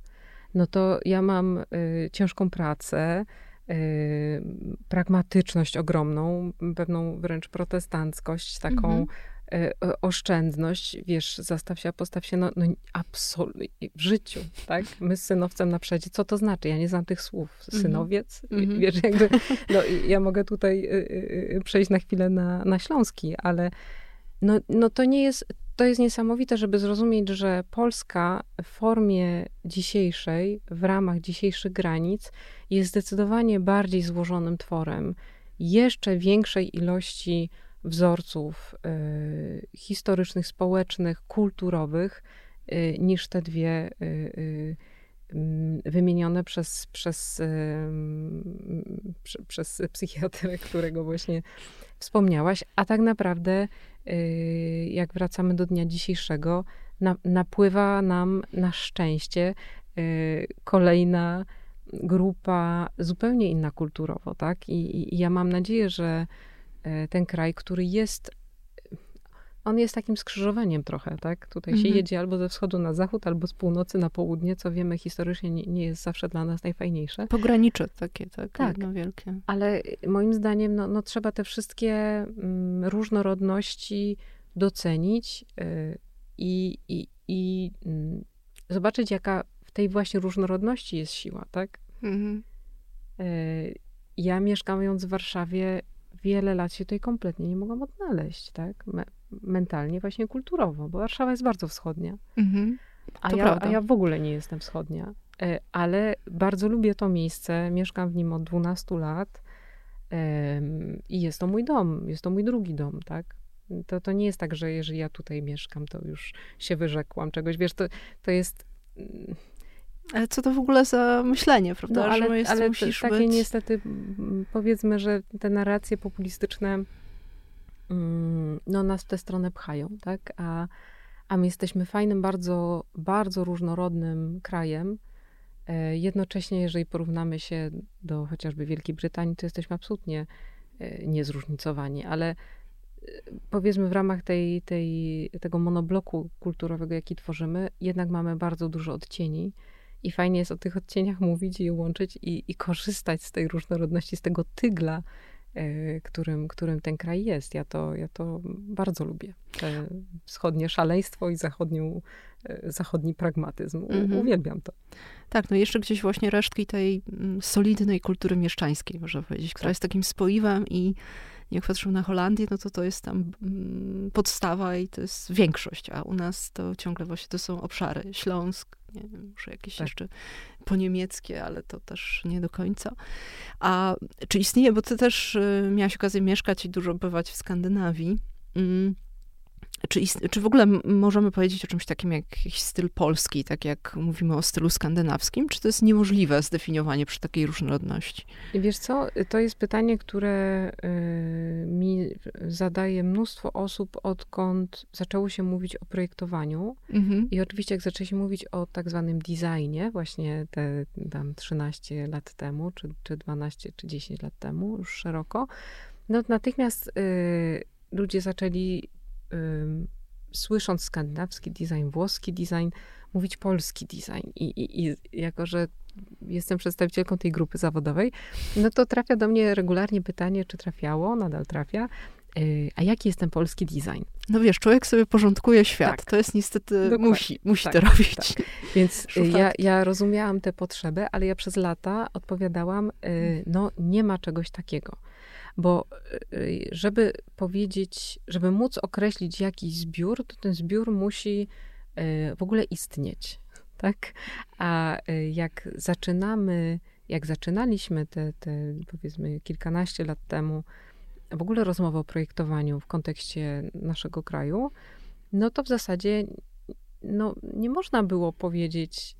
no to ja mam ciężką pracę, Y, pragmatyczność ogromną, pewną wręcz protestanckość, taką mhm. Y, oszczędność, wiesz, zastaw się, postaw się, no, no absolutnie, w życiu, tak? My z synowcem na przedzie, co to znaczy? Ja nie znam tych słów. Mhm. Synowiec, mhm. wiesz, jakby, no, ja mogę tutaj y, przejść na chwilę na, na Śląski, ale no, no to nie jest, to jest niesamowite, żeby zrozumieć, że Polska w formie dzisiejszej, w ramach dzisiejszych granic, jest zdecydowanie bardziej złożonym tworem, jeszcze większej ilości wzorców y, historycznych, społecznych, kulturowych, y, niż te dwie y, y wymienione przez, przez, przez psychiatrę, którego właśnie wspomniałaś, a tak naprawdę, jak wracamy do dnia dzisiejszego, napływa nam na szczęście kolejna grupa zupełnie inna kulturowo, tak? I, i ja mam nadzieję, że ten kraj, który jest on jest takim skrzyżowaniem trochę, tak? Tutaj mhm. się jedzie albo ze wschodu na zachód, albo z północy na południe, co wiemy historycznie nie, nie jest zawsze dla nas najfajniejsze.
Pogranicze takie, tak? Tak. No wielkie.
Ale moim zdaniem, no, no trzeba te wszystkie mm, różnorodności docenić yy, i, i, i yy, zobaczyć, jaka w tej właśnie różnorodności jest siła, tak? Mhm. Yy, ja mieszkając w Warszawie wiele lat się tutaj kompletnie nie mogłam odnaleźć, tak? mentalnie, właśnie kulturowo, bo Warszawa jest bardzo wschodnia. Mhm. A, ja, a ja w ogóle nie jestem wschodnia, e, ale bardzo lubię to miejsce. Mieszkam w nim od 12 lat i jest to mój dom, jest to mój drugi dom, tak? To, to nie jest tak, że jeżeli ja tutaj mieszkam, to już się wyrzekłam czegoś. Wiesz, to, to jest...
Ale co to w ogóle za myślenie, prawda?
No, ale, jest, ale takie być... niestety, powiedzmy, że te narracje populistyczne mm, no, nas w tę stronę pchają, tak? A, a my jesteśmy fajnym, bardzo, bardzo różnorodnym krajem. E, jednocześnie, jeżeli porównamy się do chociażby Wielkiej Brytanii, to jesteśmy absolutnie e, niezróżnicowani, ale e, powiedzmy w ramach tej, tej, tego monobloku kulturowego, jaki tworzymy, jednak mamy bardzo dużo odcieni i fajnie jest o tych odcieniach mówić i łączyć i, i korzystać z tej różnorodności, z tego tygla, e, którym, którym ten kraj jest. Ja to, ja to bardzo lubię. Te wschodnie szaleństwo i zachodnią, e, zachodni pragmatyzm. U, mhm. Uwielbiam to.
Tak, no jeszcze gdzieś właśnie resztki tej mm, solidnej kultury mieszczańskiej, można powiedzieć, która tak. jest takim spoiwem i jak patrzę na Holandię, no to to jest tam mm, podstawa i to jest większość, a u nas to ciągle właśnie to są obszary. Śląsk, nie wiem, może jakieś tak. jeszcze po niemieckie, ale to też nie do końca. A czy istnieje, bo ty też y, miałaś okazję mieszkać i dużo bywać w Skandynawii. Mm, czy, czy w ogóle możemy powiedzieć o czymś takim jak jakiś styl polski, tak jak mówimy o stylu skandynawskim? Czy to jest niemożliwe zdefiniowanie przy takiej różnorodności?
Wiesz co, to jest pytanie, które y, mi zadaje mnóstwo osób, odkąd zaczęło się mówić o projektowaniu. Mhm. I oczywiście jak zaczęło się mówić o tak zwanym designie, właśnie te tam 13 lat temu, czy, czy 12, czy 10 lat temu, już szeroko, no natychmiast y, ludzie zaczęli słysząc skandynawski design, włoski design, mówić polski design. I, i, I jako, że jestem przedstawicielką tej grupy zawodowej, no to trafia do mnie regularnie pytanie, czy trafiało, nadal trafia, y, a jaki jest ten polski design?
No wiesz, człowiek sobie porządkuje świat. Tak. To jest niestety, Dokładnie. musi, musi tak, to robić. Tak.
Więc ja, ja rozumiałam tę potrzebę, ale ja przez lata odpowiadałam, y, no nie ma czegoś takiego. Bo y, żeby powiedzieć, żeby móc określić jakiś zbiór, to ten zbiór musi y, w ogóle istnieć. Tak? A y, jak zaczynamy, jak zaczynaliśmy te, te powiedzmy kilkanaście lat temu w ogóle rozmowę o projektowaniu w kontekście naszego kraju, no to w zasadzie no, nie można było powiedzieć,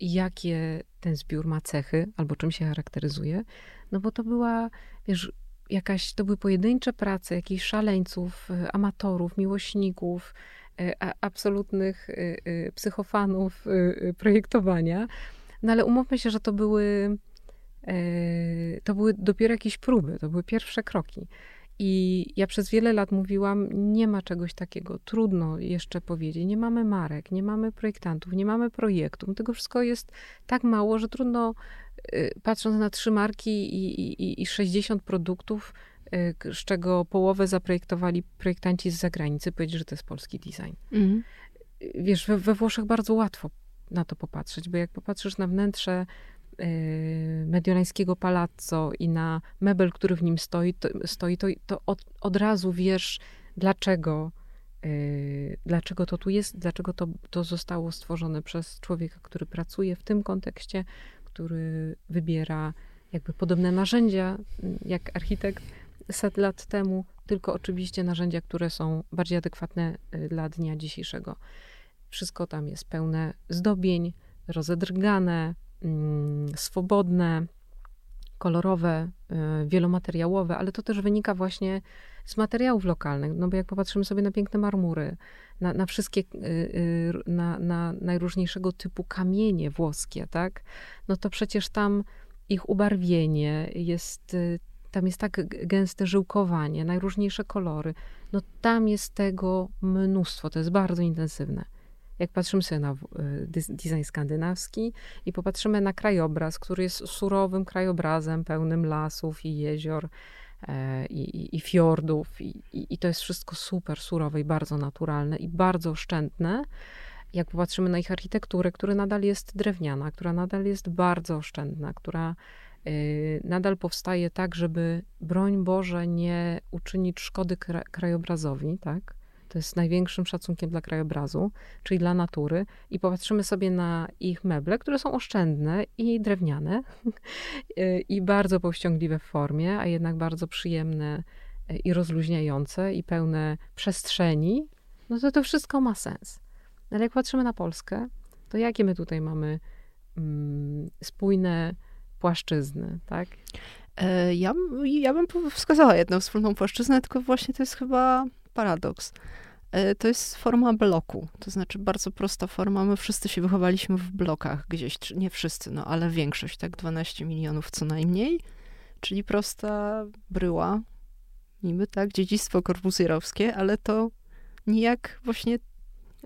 jakie ten zbiór ma cechy albo czym się charakteryzuje, no bo to była, wiesz, jakaś, to były pojedyncze prace jakichś szaleńców, e, amatorów, miłośników, e, absolutnych e, psychofanów projektowania. No ale umówmy się, że to były, to były dopiero jakieś próby, to były pierwsze kroki. I ja przez wiele lat mówiłam, nie ma czegoś takiego, trudno jeszcze powiedzieć. Nie mamy marek, nie mamy projektantów, nie mamy projektów. Tego wszystko jest tak mało, że trudno, y, patrząc na trzy marki i, i, i 60 produktów, y, z czego połowę zaprojektowali projektanci z zagranicy, powiedzieć, że to jest polski design. Mhm. Wiesz, we, we Włoszech bardzo łatwo na to popatrzeć, bo jak popatrzysz na wnętrze Y, mediolańskiego palazzo i na mebel, który w nim stoi, to, stoi, to, to od, od razu wiesz, dlaczego, yy, dlaczego to tu jest, dlaczego to, to zostało stworzone przez człowieka, który pracuje w tym kontekście, który wybiera jakby podobne narzędzia jak architekt set lat temu, tylko oczywiście narzędzia, które są bardziej adekwatne y, dla dnia dzisiejszego. Wszystko tam jest pełne zdobień, rozedrgane, swobodne, kolorowe, y, wielomateriałowe, ale to też wynika właśnie z materiałów lokalnych. No bo jak popatrzymy sobie na piękne marmury, na, na wszystkie, y, y, na, na najróżniejszego typu kamienie włoskie, tak? No to przecież tam ich ubarwienie jest, tam jest tak gęste żyłkowanie, najróżniejsze kolory. No tam jest tego mnóstwo, to jest bardzo intensywne jak patrzymy sobie na y, design skandynawski i popatrzymy na krajobraz, który jest surowym krajobrazem, pełnym lasów i jezior e, i, i, i fiordów i, i, to jest wszystko super surowe i bardzo naturalne i bardzo oszczędne. Jak popatrzymy na ich architekturę, która nadal jest drewniana, która nadal jest bardzo oszczędna, która y, nadal powstaje tak, żeby broń Boże nie uczynić szkody krajobrazowi, tak? To jest największym szacunkiem dla krajobrazu, czyli dla natury, i popatrzymy sobie na ich meble, które są oszczędne i drewniane, i bardzo powściągliwe w formie, a jednak bardzo przyjemne i rozluźniające, i pełne przestrzeni, no to to wszystko ma sens. Ale jak patrzymy na Polskę, to jakie my tutaj mamy mm, spójne płaszczyzny, tak?
E, ja, ja bym wskazała jedną wspólną płaszczyznę, tylko właśnie to jest chyba paradoks. E, to jest forma bloku, to znaczy bardzo prosta forma. My wszyscy się wychowaliśmy w blokach gdzieś, nie wszyscy, no ale większość, tak 12 milionów co najmniej, czyli prosta bryła, niby tak, dziedzictwo korpusjerowskie, ale to nijak właśnie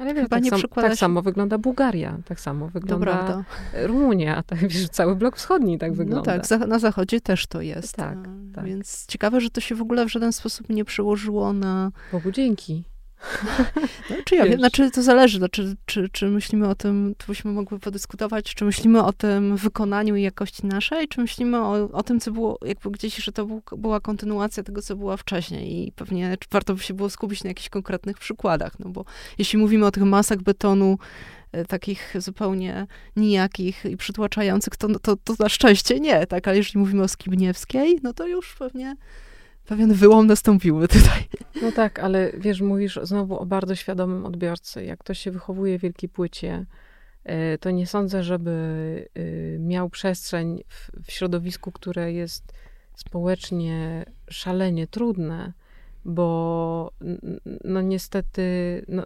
ale Chyba tak, nie sam, tak samo wygląda Bułgaria, tak samo wygląda Rumunia, tak, wiesz, cały blok wschodni tak wygląda.
No tak, na zachodzie też to jest. Tak, no, tak. Więc ciekawe, że to się w ogóle w żaden sposób nie przełożyło na...
Bogu dzięki.
No, czy ja wiem, znaczy to zależy, no, czy, czy, myślimy o tym, tu byśmy mogły podyskutować, czy myślimy o tym wykonaniu i jakości naszej, czy myślimy o, o tym, co było jakby gdzieś, że to był, była kontynuacja tego, co była wcześniej i pewnie warto by się było skupić na jakichś konkretnych przykładach, no bo jeśli mówimy o tych masach betonu, e, takich zupełnie nijakich i przytłaczających, to, to, to na szczęście nie, tak, ale jeżeli mówimy o Skibniewskiej, no to już pewnie pewien wyłom nastąpiły tutaj.
No tak, ale wiesz, mówisz znowu o bardzo świadomym odbiorcy. Jak ktoś się wychowuje w wielkiej płycie, e, to nie sądzę, żeby e, miał przestrzeń w, w środowisku, które jest społecznie szalenie trudne, bo no niestety, no,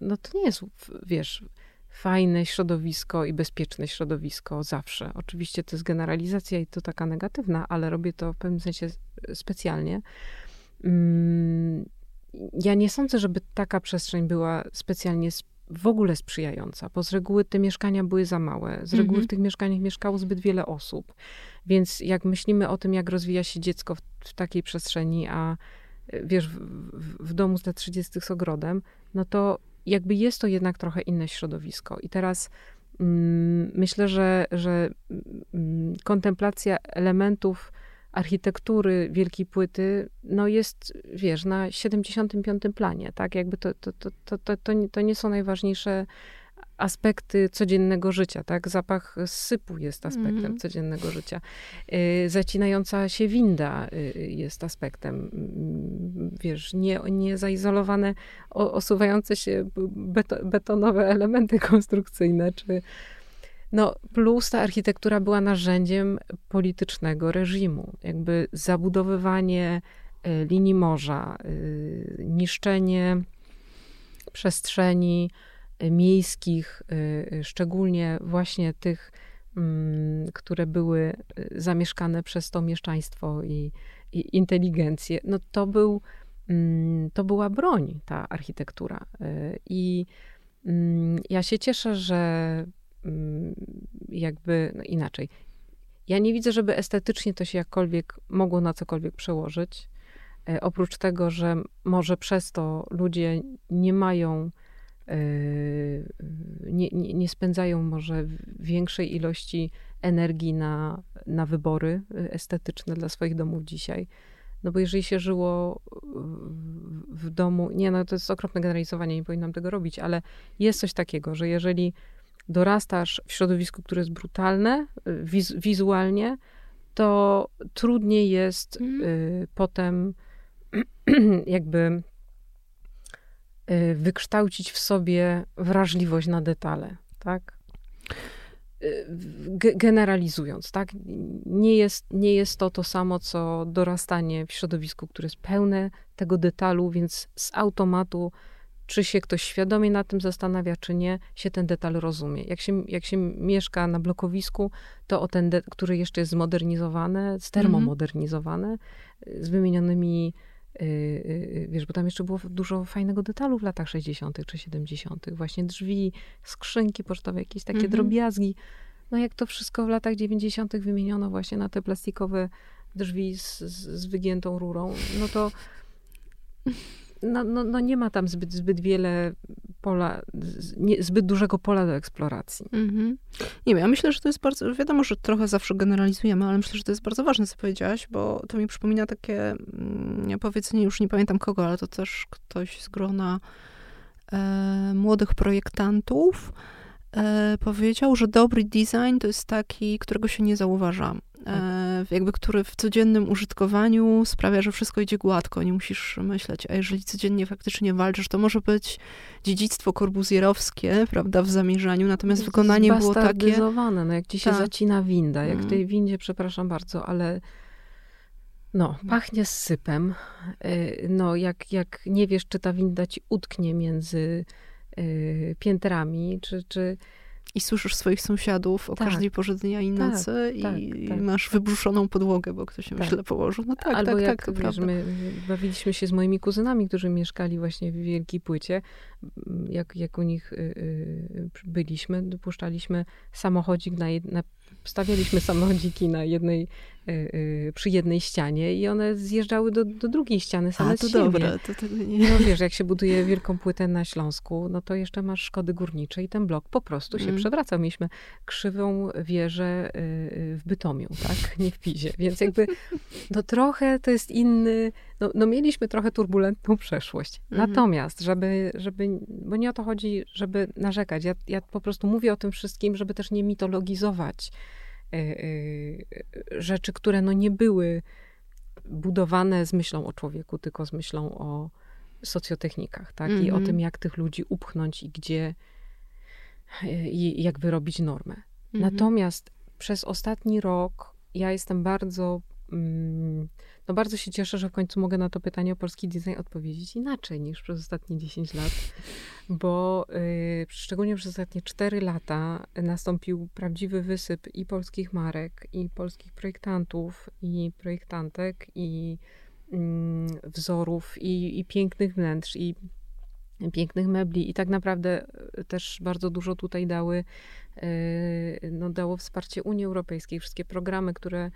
no to nie jest, wiesz, fajne środowisko i bezpieczne środowisko zawsze. Oczywiście to jest generalizacja i to taka negatywna, ale robię to w pewnym sensie specjalnie. Mm, ja nie sądzę, żeby taka przestrzeń była specjalnie w ogóle sprzyjająca, bo z reguły te mieszkania były za małe. Z reguły mhm. w tych mieszkaniach mieszkało zbyt wiele osób. Więc jak myślimy o tym, jak rozwija się dziecko w, w takiej przestrzeni, a wiesz, w, w, w domu z lat 30 z ogrodem, no to jakby jest to jednak trochę inne środowisko. I teraz mm, myślę, że, że mm, kontemplacja elementów architektury Wielkiej Płyty, no jest, wiesz, na 75. planie, tak? Jakby to, to, to, to, to, to nie są najważniejsze aspekty codziennego życia, tak? Zapach sypu jest aspektem mm. codziennego życia. Y, zacinająca się winda y, jest aspektem, mm, wiesz, nie, nie zaizolowane, osuwające się beto, betonowe elementy konstrukcyjne, czy no, plus ta architektura była narzędziem politycznego reżimu. Jakby zabudowywanie y, linii morza, niszczenie przestrzeni, miejskich, y, y, szczególnie właśnie tych, mm, które były y, zamieszkane przez to mieszczaństwo i, i inteligencję, no to był, mm, to była broń, ta architektura. I mm, ja się cieszę, że jakby, no inaczej, ja nie widzę, żeby estetycznie to się jakkolwiek mogło na cokolwiek przełożyć. Oprócz tego, że może przez to ludzie nie mają nie, nie, nie, spędzają może większej ilości energii na, na wybory estetyczne dla swoich domów dzisiaj. No bo jeżeli się żyło w domu, nie no to jest okropne generalizowanie, nie powinnam tego robić, ale jest coś takiego, że jeżeli dorastasz w środowisku, które jest brutalne wiz, wizualnie, to trudniej jest mm. y, potem jakby Y, wykształcić w sobie wrażliwość na detale, tak? Y, generalizując, tak? Nie jest, nie jest to to samo, co dorastanie w środowisku, które jest pełne tego detalu, więc z automatu, czy się ktoś świadomie nad tym zastanawia, czy nie, się ten detal rozumie. Jak się, jak się mieszka na blokowisku, to o ten, który jeszcze jest zmodernizowany, stermomodernizowany, z wymienionymi Y, y, wiesz, bo tam jeszcze było dużo fajnego detalu w latach 60. czy 70., właśnie drzwi, skrzynki pocztowe, jakieś takie mhm. drobiazgi. No jak to wszystko w latach 90. wymieniono właśnie na te plastikowe drzwi z, z wygiętą rurą, no to no, no, no nie ma tam zbyt, zbyt wiele pola, nie, zbyt dużego pola do eksploracji. Mhm.
Nie wiem, ja myślę, że to jest bardzo, wiadomo, że trochę zawsze generalizujemy, ale myślę, że to jest bardzo ważne, co powiedziałaś, bo to mi przypomina takie mm, powiedzenie, już nie pamiętam kogo, ale to też ktoś z grona e, młodych projektantów, powiedział, że dobry design to jest taki, którego się nie zauważa. E, jakby który w codziennym użytkowaniu sprawia, że wszystko idzie gładko, nie musisz myśleć. A jeżeli codziennie faktycznie walczysz, to może być dziedzictwo korbuzjerowskie, prawda, w zamierzaniu, natomiast wykonanie było takie...
no jak ci się tak. zacina winda, jak w tej mm. windzie, przepraszam bardzo, ale no, pachnie sypem. E, no, jak, jak nie wiesz, czy ta winda ci utknie między piętrami, czy, czy
i słyszysz swoich sąsiadów o tak. każdej porze dnia i tak, nocy tak, i, tak, masz wybruszoną podłogę, bo ktoś się tak. źle położył. No tak,
Albo
tak,
jak,
tak,
wiesz. My bawiliśmy się z moimi kuzynami, którzy mieszkali właśnie w Wielkiej Płycie. Jak, jak u nich y, y, byliśmy, dopuszczaliśmy samochodzik na, na stawialiśmy samochodziki na jednej, y, y, przy jednej ścianie i one zjeżdżały do, do drugiej ściany same A,
to
z
dobre, to tego nie...
No wiesz, jak się buduje wielką płytę na Śląsku, no to jeszcze masz szkody górnicze i ten blok po prostu się mm. przewracał. Mieliśmy krzywą wieżę y, w Bytomiu, tak? Nie w Pizie. Więc jakby, no trochę to jest inny, no, no mieliśmy trochę turbulentną przeszłość. Mm. Natomiast, żeby, żeby, bo nie o to chodzi, żeby narzekać. Ja, ja po prostu mówię o tym wszystkim, żeby też nie mitologizować Y, y, rzeczy, które no nie były budowane z myślą o człowieku, tylko z myślą o socjotechnikach, tak? Mm -hmm. I o mhm. tym, jak tych ludzi upchnąć i gdzie, y, i jak wyrobić normę. Mm -hmm. Natomiast przez ostatni rok ja jestem bardzo mm, no bardzo się cieszę, że w końcu mogę na to pytanie o polski design odpowiedzieć inaczej niż przez ostatnie 10 lat, bo y, szczególnie przez ostatnie 4 lata nastąpił prawdziwy wysyp i polskich marek, i polskich projektantów, i projektantek, i y, wzorów, i, i pięknych wnętrz, i pięknych mebli. I tak naprawdę też bardzo dużo tutaj dały, y, no dało wsparcie Unii Europejskiej, wszystkie programy, które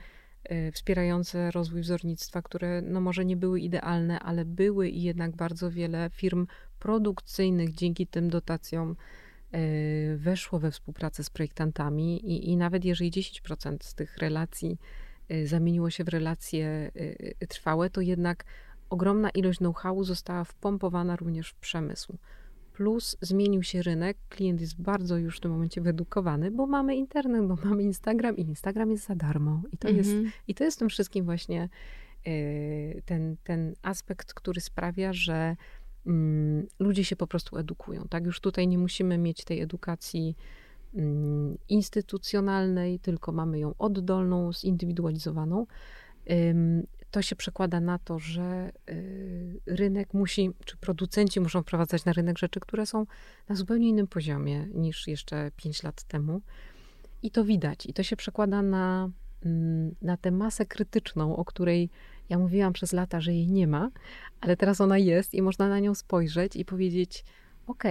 Y, wspierające rozwój wzornictwa, które no może nie były idealne, ale były i jednak bardzo wiele firm produkcyjnych dzięki tym dotacjom y, weszło we współpracę z projektantami i, i nawet jeżeli 10% z tych relacji y, zamieniło się w relacje trwałe, to jednak ogromna ilość know-howu została wpompowana również w przemysł. Plus zmienił się rynek, klient jest bardzo już w tym momencie wyedukowany, bo mamy internet, bo mamy Instagram i Instagram jest za darmo. I to, jest, mhm. i to jest tym wszystkim właśnie ten, ten aspekt, który sprawia, że ludzie się po prostu edukują. Tak, już tutaj nie musimy mieć tej edukacji mm, instytucjonalnej, tylko mamy ją oddolną, zindywidualizowaną to się przekłada na to, że y, rynek musi, czy producenci muszą wprowadzać na rynek rzeczy, które są na zupełnie innym poziomie niż jeszcze 5 lat temu. I to widać. I to się przekłada na, mm, na tę masę krytyczną, o której ja mówiłam przez lata, że jej nie ma, ale teraz ona jest i można na nią spojrzeć i powiedzieć: OK,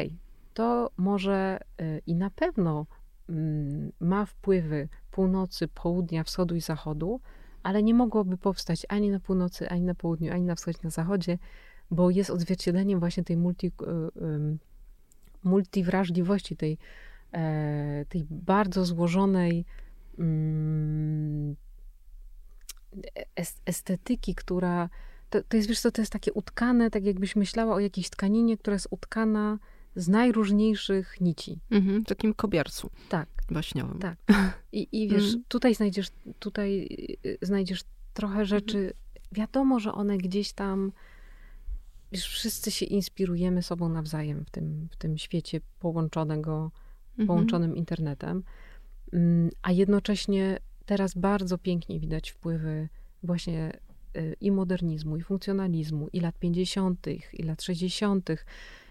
to może y, i na pewno mm, ma wpływy północy, południa, wschodu i zachodu, ale nie mogłoby powstać ani na północy, ani na południu, ani na wschodzie, na zachodzie, bo jest odzwierciedleniem właśnie tej multi, e, multiwrażliwości, tej, e, tej bardzo złożonej mm, estetyki, która to, to jest, wiesz co, to jest takie utkane, tak jakbyś myślała o jakiejś tkaninie, która jest utkana z najróżniejszych nici.
Mhm, takim kobiarcu.
Tak.
Baśniowym.
Tak. I, i wiesz, mhm. tutaj znajdziesz, tutaj y, znajdziesz trochę rzeczy, mhm. wiadomo, że one gdzieś tam, wiesz, wszyscy się inspirujemy sobą nawzajem w tym, w tym świecie połączonego, mhm. połączonym internetem, mm, a jednocześnie teraz bardzo pięknie widać wpływy właśnie y, i modernizmu, i funkcjonalizmu, i lat 50., i lat 60.,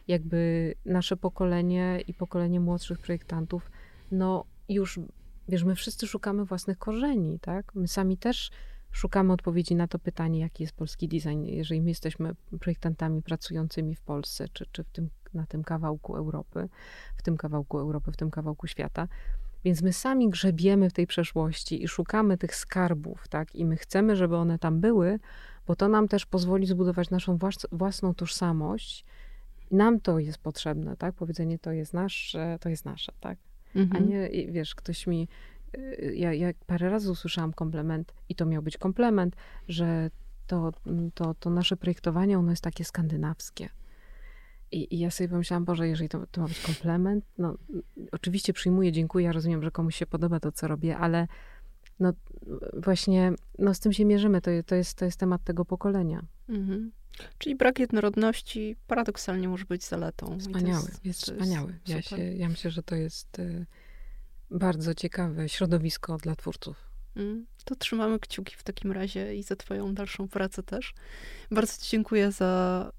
jakby nasze pokolenie i pokolenie młodszych projektantów, no już, wiesz, my wszyscy szukamy własnych korzeni, tak? My sami też szukamy odpowiedzi na to pytanie, jaki jest polski design, jeżeli my jesteśmy projektantami pracującymi w Polsce, czy, czy w tym, na tym kawałku Europy, w tym kawałku Europy, w tym kawałku świata. Więc my sami grzebiemy w tej przeszłości i szukamy tych skarbów, tak? I my chcemy, żeby one tam były, bo to nam też pozwoli zbudować naszą własną tożsamość nam to jest potrzebne, tak? Powiedzenie to jest nasze, to jest nasze, tak? Mhm. A nie, wiesz, ktoś mi, y, ja, ja parę razy usłyszałam komplement i to miał być komplement, że to, to, to nasze projektowanie, ono jest takie skandynawskie. I, I, ja sobie pomyślałam, Boże, jeżeli to, to ma być komplement, no oczywiście przyjmuję, dziękuję, rozumiem, że komuś się podoba to, co robię, ale no właśnie, no z tym się mierzymy, to, to, jest, to jest temat tego pokolenia. Mhm.
Czyli brak jednorodności paradoksalnie może być zaletą.
Wspaniały, jest, jest wspaniały. Ja, się, ja myślę, że to jest y, bardzo ciekawe środowisko dla twórców.
Mm, to trzymamy kciuki w takim razie i za Twoją dalszą pracę też. Bardzo Ci dziękuję za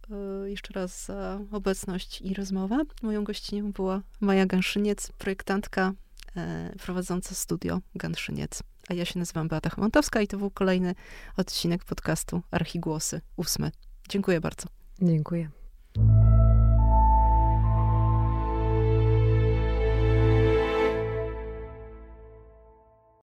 y, jeszcze raz za obecność i rozmowę. Moją gościnią była Maja Gęszyniec, projektantka y, prowadząca studio Gęszyniec. A ja się nazywam Beata Chomantowska i to był kolejny odcinek podcastu Archigłosy, ósmy. Dziękuję bardzo.
Dziękuję.